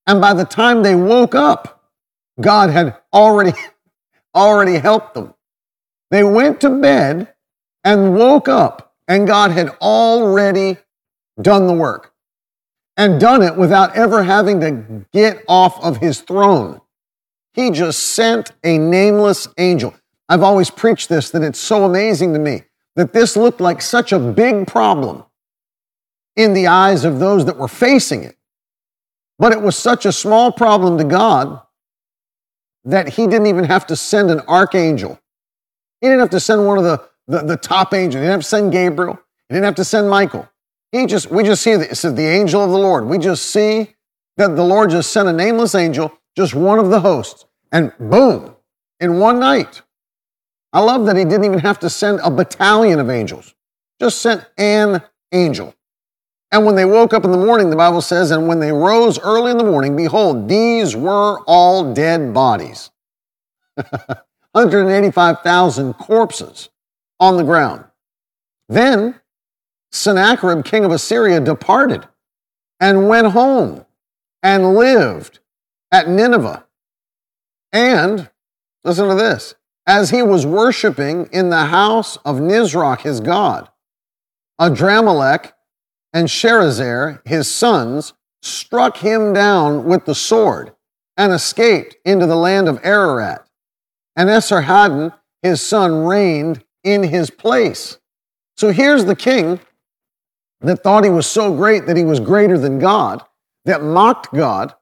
And by the time they woke up, God had already, [LAUGHS] already helped them. They went to bed and woke up, and God had already done the work and done it without ever having to get off of his throne He just sent a nameless angel. I've always preached this that it's so amazing to me that this looked like such a big problem in the eyes of those that were facing it. But it was such a small problem to God that he didn't even have to send an archangel. He didn't have to send one of the, the, the top angels. He didn't have to send Gabriel. He didn't have to send Michael. He just, we just see that it says the angel of the Lord. We just see that the Lord just sent a nameless angel, just one of the hosts, and boom, in one night. I love that he didn't even have to send a battalion of angels, just sent an angel. And when they woke up in the morning, the Bible says, and when they rose early in the morning, behold, these were all dead bodies. [LAUGHS] 185,000 corpses on the ground. Then Sennacherib, king of Assyria, departed and went home and lived at Nineveh. And, listen to this, as he was worshiping in the house of Nisroch, his god, Adrammelech and Sharezer, his sons, struck him down with the sword and escaped into the land of Ararat. And Esarhaddon, his son, reigned in his place. So here's the king that thought he was so great that he was greater than God, that mocked God.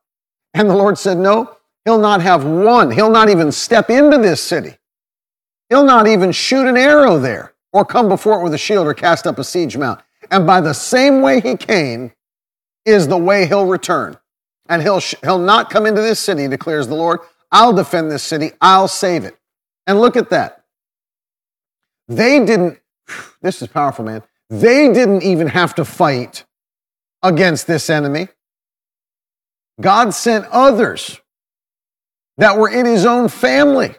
And the Lord said, No, he'll not have one. He'll not even step into this city. He'll not even shoot an arrow there or come before it with a shield or cast up a siege mount. And by the same way he came is the way he'll return. And he'll, he'll not come into this city, declares the Lord. I'll defend this city. I'll save it. And look at that. They didn't, [SIGHS] this is powerful, man. They didn't even have to fight against this enemy. God sent others that were in his own family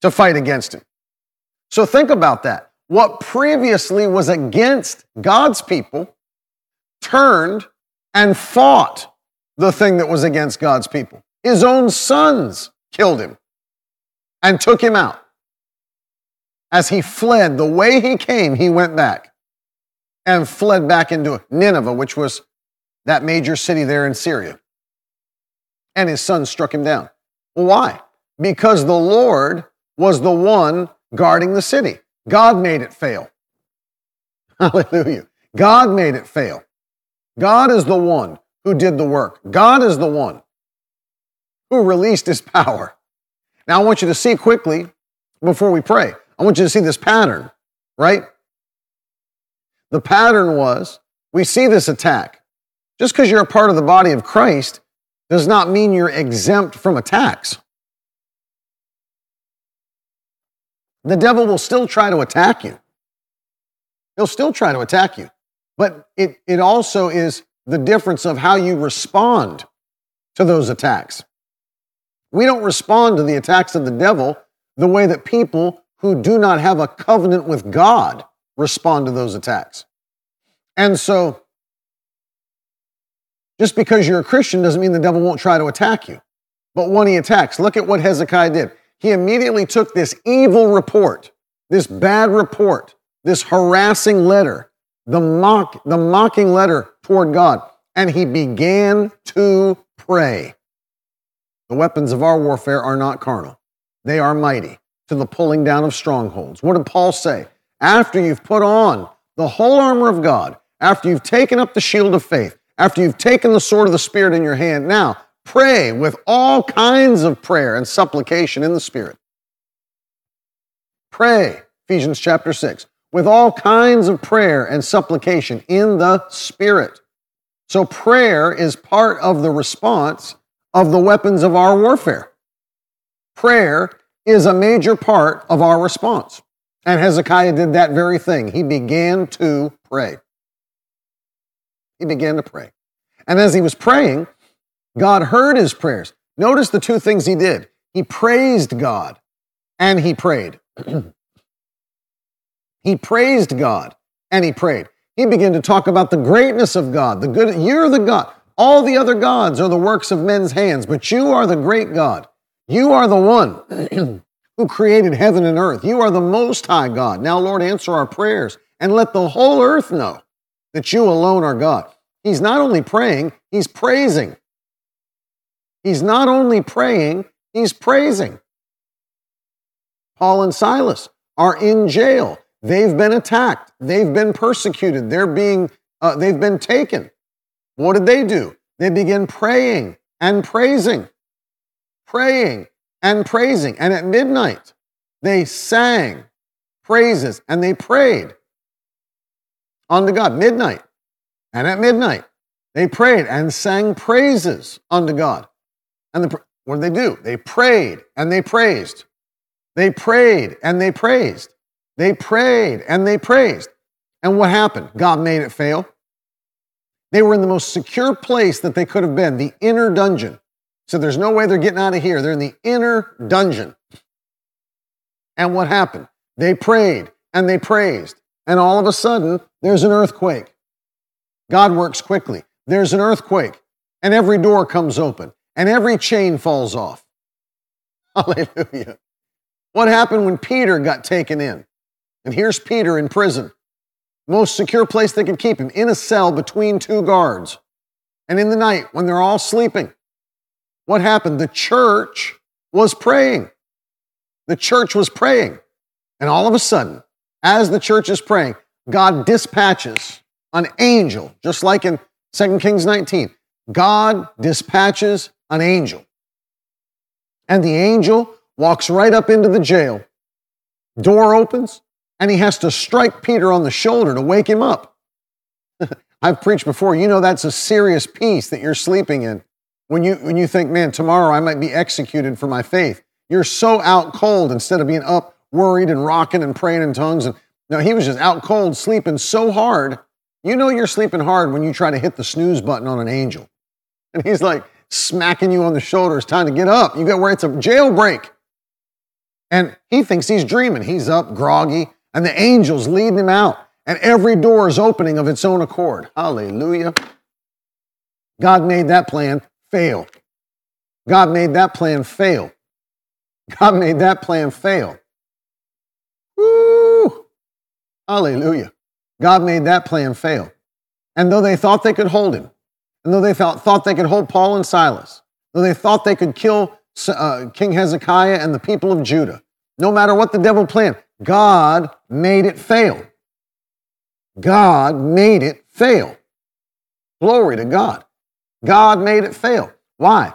to fight against him. So think about that what previously was against God's people turned and fought the thing that was against God's people. His own sons killed him and took him out. As he fled, the way he came, he went back and fled back into Nineveh, which was that major city there in Syria. And his sons struck him down. Well, why? Because the Lord was the one guarding the city. God made it fail. [LAUGHS] Hallelujah. God made it fail. God is the one who did the work. God is the one who released his power. Now, I want you to see quickly before we pray, I want you to see this pattern, right? The pattern was we see this attack. Just because you're a part of the body of Christ does not mean you're exempt from attacks. the devil will still try to attack you. He'll still try to attack you. But it, it also is the difference of how you respond to those attacks. We don't respond to the attacks of the devil the way that people who do not have a covenant with God respond to those attacks. And so, just because you're a Christian doesn't mean the devil won't try to attack you. But when he attacks, look at what Hezekiah did he immediately took this evil report, this bad report, this harassing letter, the mock, the mocking letter toward God, and he began to pray. The weapons of our warfare are not carnal. They are mighty to the pulling down of strongholds. What did Paul say? After you've put on the whole armor of God, after you've taken up the shield of faith, after you've taken the sword of the Spirit in your hand, now Pray with all kinds of prayer and supplication in the Spirit. Pray, Ephesians chapter 6, with all kinds of prayer and supplication in the Spirit. So, prayer is part of the response of the weapons of our warfare. Prayer is a major part of our response. And Hezekiah did that very thing. He began to pray. He began to pray. And as he was praying, God heard his prayers. Notice the two things he did. He praised God and he prayed. [CLEARS THROAT] he praised God and he prayed. He began to talk about the greatness of God, the good, you're the God. All the other gods are the works of men's hands, but you are the great God. You are the one [CLEARS THROAT] who created heaven and earth. You are the most high God. Now, Lord, answer our prayers and let the whole earth know that you alone are God. He's not only praying, he's praising. He's not only praying, He's praising. Paul and Silas are in jail. They've been attacked. They've been persecuted. They're being, uh, they've been taken. What did they do? They begin praying and praising, praying and praising. And at midnight, they sang praises and they prayed unto God. Midnight. And at midnight, they prayed and sang praises unto God. And the, what did they do? They prayed and they praised. They prayed and they praised. They prayed and they praised. And what happened? God made it fail. They were in the most secure place that they could have been, the inner dungeon. So there's no way they're getting out of here. They're in the inner dungeon. And what happened? They prayed and they praised. And all of a sudden, there's an earthquake. God works quickly. There's an earthquake, and every door comes open, and every chain falls off. [LAUGHS] Hallelujah. What happened when Peter got taken in? And here's Peter in prison, most secure place they could keep him, in a cell between two guards. And in the night, when they're all sleeping, what happened? The church was praying. The church was praying. And all of a sudden, as the church is praying, God dispatches an angel, just like in 2 Kings 19. God dispatches an angel. And the angel walks right up into the jail. Door opens, and he has to strike Peter on the shoulder to wake him up. [LAUGHS] I've preached before. You know that's a serious peace that you're sleeping in. When you, when you think, man, tomorrow I might be executed for my faith. You're so out cold instead of being up, worried and rocking and praying in tongues. And no, he was just out cold, sleeping so hard. You know you're sleeping hard when you try to hit the snooze button on an angel. And he's like smacking you on the shoulder. It's time to get up. You got where it's a jailbreak. And he thinks he's dreaming. He's up, groggy, and the angel's leading him out. And every door is opening of its own accord. Hallelujah. God made that plan fail. God made that plan fail. God made that plan fail. Woo! Hallelujah. God made that plan fail. And though they thought they could hold him, and though they thought, thought they could hold Paul and Silas, though they thought they could kill uh, King Hezekiah and the people of Judah, no matter what the devil planned, God made it fail. God made it fail. Glory to God. God made it fail. Why?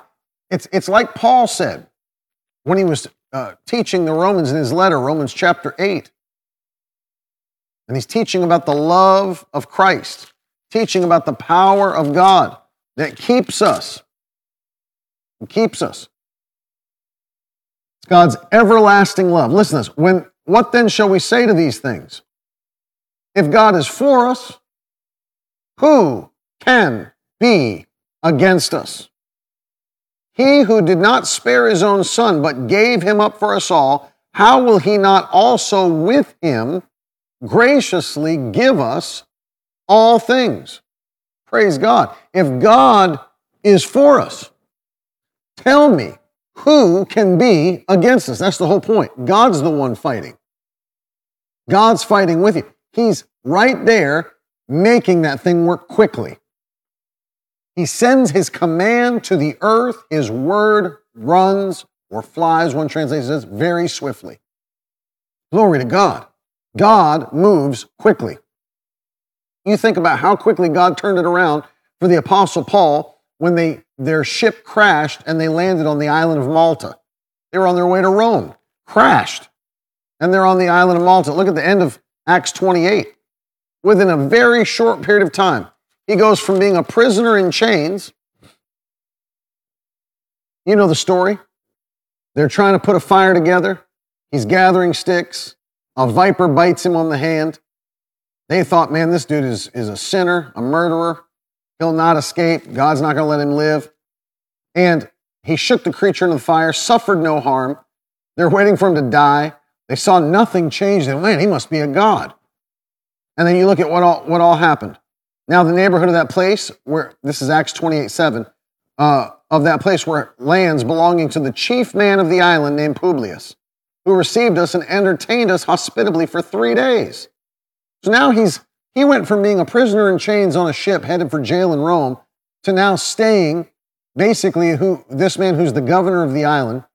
It's, it's like Paul said when he was uh, teaching the Romans in his letter, Romans chapter 8. And he's teaching about the love of Christ, teaching about the power of God that keeps us. Keeps us. It's God's everlasting love. Listen to this. When, what then shall we say to these things? If God is for us, who can be against us? He who did not spare his own son, but gave him up for us all, how will he not also with him graciously give us all things? Praise God. If God is for us, tell me who can be against us? That's the whole point. God's the one fighting. God's fighting with you. He's right there making that thing work quickly. He sends his command to the earth. His word runs or flies, one translation says, very swiftly. Glory to God. God moves quickly. You think about how quickly God turned it around for the Apostle Paul when they, their ship crashed and they landed on the island of Malta. They were on their way to Rome, crashed, and they're on the island of Malta. Look at the end of Acts 28. Within a very short period of time, he goes from being a prisoner in chains. You know the story. They're trying to put a fire together. He's gathering sticks. A viper bites him on the hand. They thought, man, this dude is, is a sinner, a murderer. He'll not escape. God's not going to let him live. And he shook the creature into the fire, suffered no harm. They're waiting for him to die. They saw nothing change. They man, he must be a god. And then you look at what all, what all happened. Now, the neighborhood of that place, where this is Acts 28 7, uh, of that place were lands belonging to the chief man of the island named Publius, who received us and entertained us hospitably for three days. So now he's he went from being a prisoner in chains on a ship headed for jail in Rome to now staying basically who this man who's the governor of the island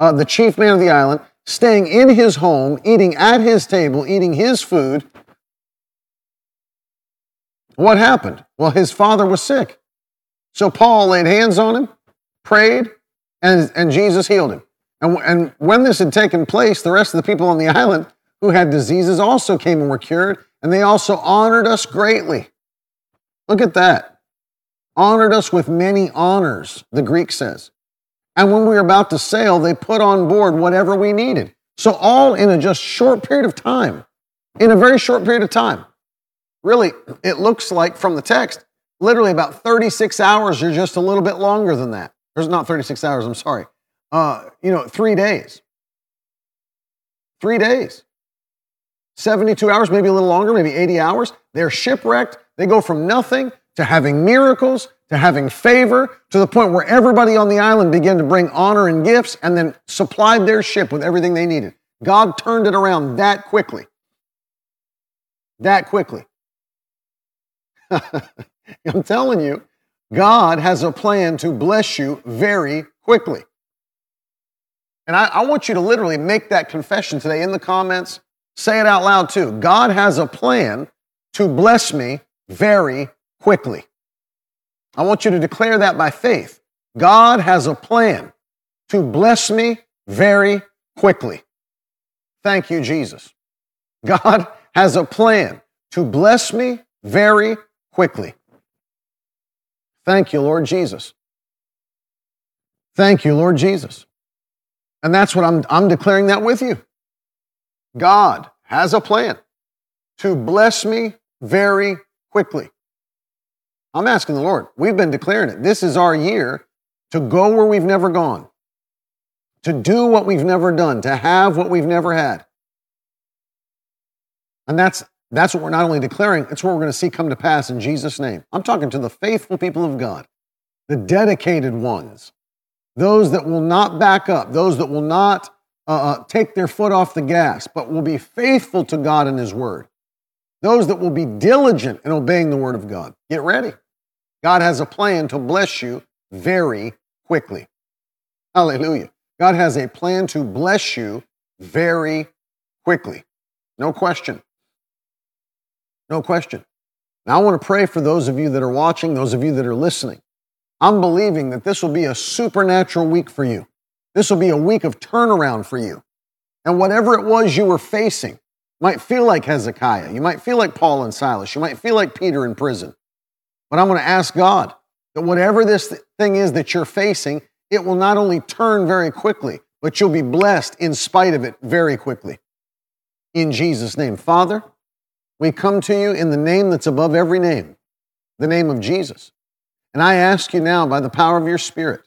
uh, the chief man of the island, staying in his home, eating at his table, eating his food. What happened? Well, his father was sick. So Paul laid hands on him, prayed, and, and Jesus healed him. And, and when this had taken place, the rest of the people on the island who had diseases also came and were cured, and they also honored us greatly. Look at that. Honored us with many honors, the Greek says. And when we were about to sail, they put on board whatever we needed. So, all in a just short period of time, in a very short period of time. Really, it looks like from the text, literally about 36 hours or just a little bit longer than that. There's not 36 hours, I'm sorry. Uh, you know, three days. Three days. 72 hours, maybe a little longer, maybe 80 hours. They're shipwrecked. They go from nothing to having miracles to having favor to the point where everybody on the island began to bring honor and gifts and then supplied their ship with everything they needed. God turned it around that quickly. That quickly. [LAUGHS] I'm telling you, God has a plan to bless you very quickly. And I, I, want you to literally make that confession today in the comments. Say it out loud too. God has a plan to bless me very quickly. I want you to declare that by faith. God has a plan to bless me very quickly. Thank you, Jesus. God has a plan to bless me very quickly. Thank you, Lord Jesus. Thank you, Lord Jesus. And that's what I'm, I'm declaring that with you. God has a plan to bless me very quickly. I'm asking the Lord. We've been declaring it. This is our year to go where we've never gone, to do what we've never done, to have what we've never had. And that's, that's what we're not only declaring, it's what we're going to see come to pass in Jesus' name. I'm talking to the faithful people of God, the dedicated ones, those that will not back up, those that will not uh, uh take their foot off the gas, but will be faithful to God and His Word. Those that will be diligent in obeying the word of God. Get ready. God has a plan to bless you very quickly. Hallelujah. God has a plan to bless you very quickly. No question. No question. Now, I want to pray for those of you that are watching, those of you that are listening. I'm believing that this will be a supernatural week for you. This will be a week of turnaround for you. And whatever it was you were facing, might feel like Hezekiah. You might feel like Paul and Silas. You might feel like Peter in prison. But I'm going to ask God that whatever this thing is that you're facing, it will not only turn very quickly, but you'll be blessed in spite of it very quickly. In Jesus' name. Father, we come to you in the name that's above every name, the name of Jesus. And I ask you now, by the power of your Spirit,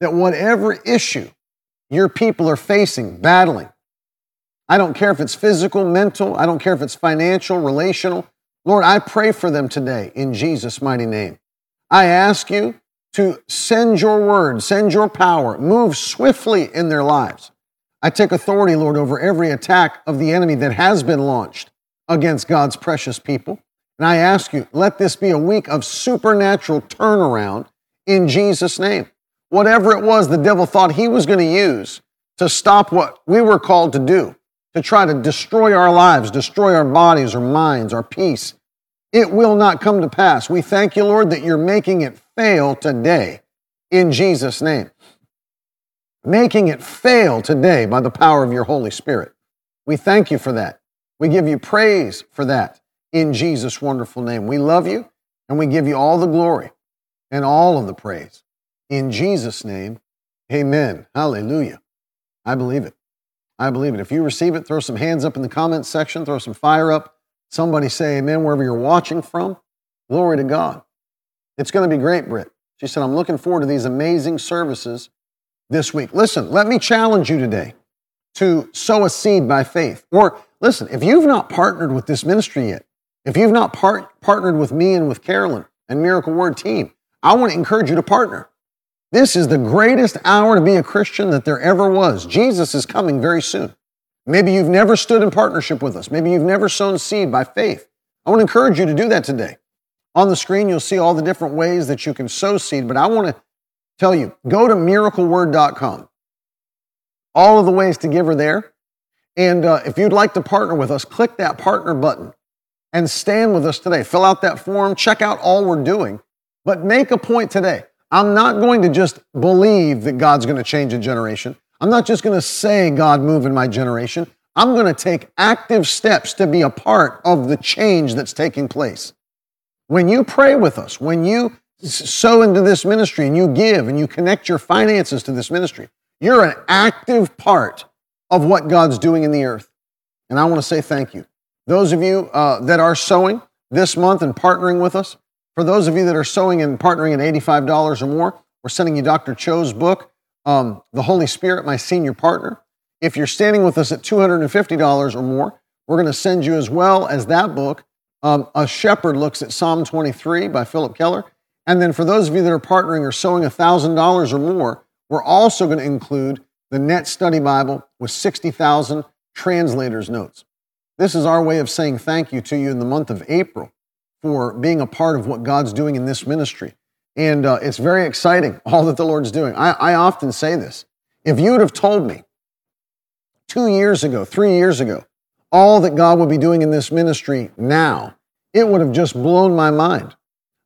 that whatever issue your people are facing, battling, I don't care if it's physical, mental, I don't care if it's financial, relational. Lord, I pray for them today in Jesus' mighty name. I ask you to send your word, send your power, move swiftly in their lives. I take authority, Lord, over every attack of the enemy that has been launched against God's precious people. And I ask you, let this be a week of supernatural turnaround in Jesus' name. Whatever it was the devil thought he was going to use to stop what we were called to do, to try to destroy our lives, destroy our bodies, our minds, our peace. It will not come to pass. We thank you, Lord, that you're making it fail today in Jesus' name. Making it fail today by the power of your Holy Spirit. We thank you for that. We give you praise for that in Jesus' wonderful name. We love you and we give you all the glory and all of the praise. In Jesus' name, amen. Hallelujah. I believe it. I believe it. If you receive it, throw some hands up in the comments section, throw some fire up. Somebody say amen wherever you're watching from. Glory to God. It's going to be great, Britt. She said, I'm looking forward to these amazing services this week. Listen, let me challenge you today to sow a seed by faith. Or listen, if you've not partnered with this ministry yet, if you've not part- partnered with me and with Carolyn and Miracle Word team, I want to encourage you to partner. This is the greatest hour to be a Christian that there ever was. Jesus is coming very soon. Maybe you've never stood in partnership with us. Maybe you've never sown seed by faith. I want to encourage you to do that today. On the screen, you'll see all the different ways that you can sow seed, but I want to tell you go to miracleword.com. All of the ways to give are there. And uh, if you'd like to partner with us, click that partner button and stand with us today. Fill out that form, check out all we're doing, but make a point today. I'm not going to just believe that God's going to change a generation. I'm not just going to say God move in my generation. I'm going to take active steps to be a part of the change that's taking place. When you pray with us, when you sow into this ministry and you give and you connect your finances to this ministry, you're an active part of what God's doing in the earth. And I want to say thank you. Those of you uh, that are sowing this month and partnering with us, for those of you that are sowing and partnering at $85 or more, we're sending you Dr. Cho's book, um, The Holy Spirit, My Senior Partner. If you're standing with us at $250 or more, we're going to send you as well as that book, um, A Shepherd Looks at Psalm 23 by Phillip Keller. And then for those of you that are partnering or sowing $1,000 or more, we're also going to include the Net Study Bible with 60,000 translators' notes. This is our way of saying thank you to you in the month of April for being a part of what God's doing in this ministry. And uh, it's very exciting, [LAUGHS] all that the Lord's doing. I, I often say this. If you would have told me two years ago, three years ago, all that God would be doing in this ministry now, it would have just blown my mind.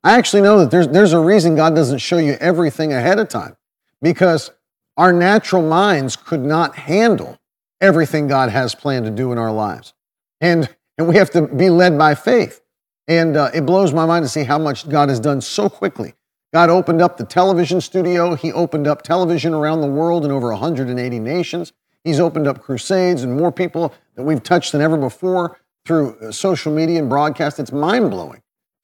I actually know that there's, there's a reason God doesn't show you everything ahead of time because our natural minds could not handle everything God has planned to do in our lives. And, and we have to be led by faith. And uh, it blows my mind to see how much God has done so quickly. God opened up the television studio. He opened up television around the world in over 180 nations. He's opened up crusades and more people that we've touched than ever before through uh, social media and broadcast. It's mind blowing.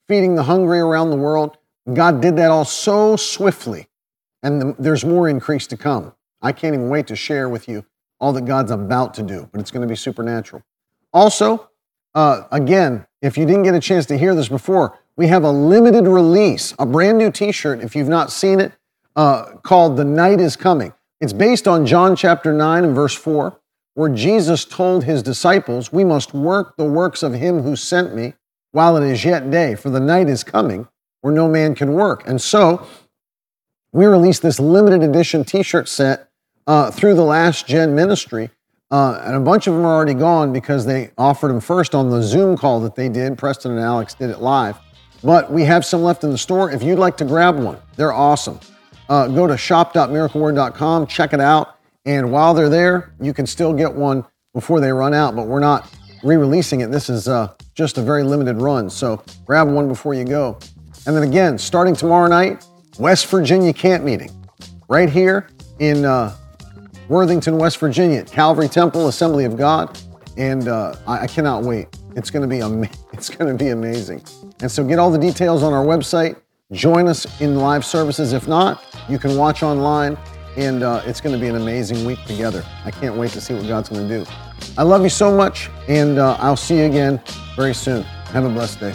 Feeding the hungry around the world. God did that all so swiftly and the, there's more increase to come. I can't even wait to share with you all that God's about to do, but it's going to be supernatural. Also, uh, again, if you didn't get a chance to hear this before, we have a limited release, a brand new t shirt, if you've not seen it, uh, called The Night is Coming. It's based on John chapter 9 and verse 4, where Jesus told his disciples, We must work the works of him who sent me while it is yet day, for the night is coming where no man can work. And so, we released this limited edition t shirt set uh, through the Last Gen ministry. Uh, and a bunch of them are already gone because they offered them first on the Zoom call that they did. Preston and Alex did it live. But we have some left in the store. If you'd like to grab one, they're awesome. Uh, go to shop.miracleword.com, check it out. And while they're there, you can still get one before they run out. But we're not re releasing it. This is uh, just a very limited run. So grab one before you go. And then again, starting tomorrow night, West Virginia camp meeting right here in uh, Worthington, West Virginia, Calvary Temple Assembly of God, and uh, I, I, cannot wait. It's going to be am- [LAUGHS] it's going to be amazing. And so get all the details on our website. Join us in live services. If not, you can watch online, and uh, it's going to be an amazing week together. I can't wait to see what God's going to do. I love you so much, and uh, I'll see you again very soon. Have a blessed day.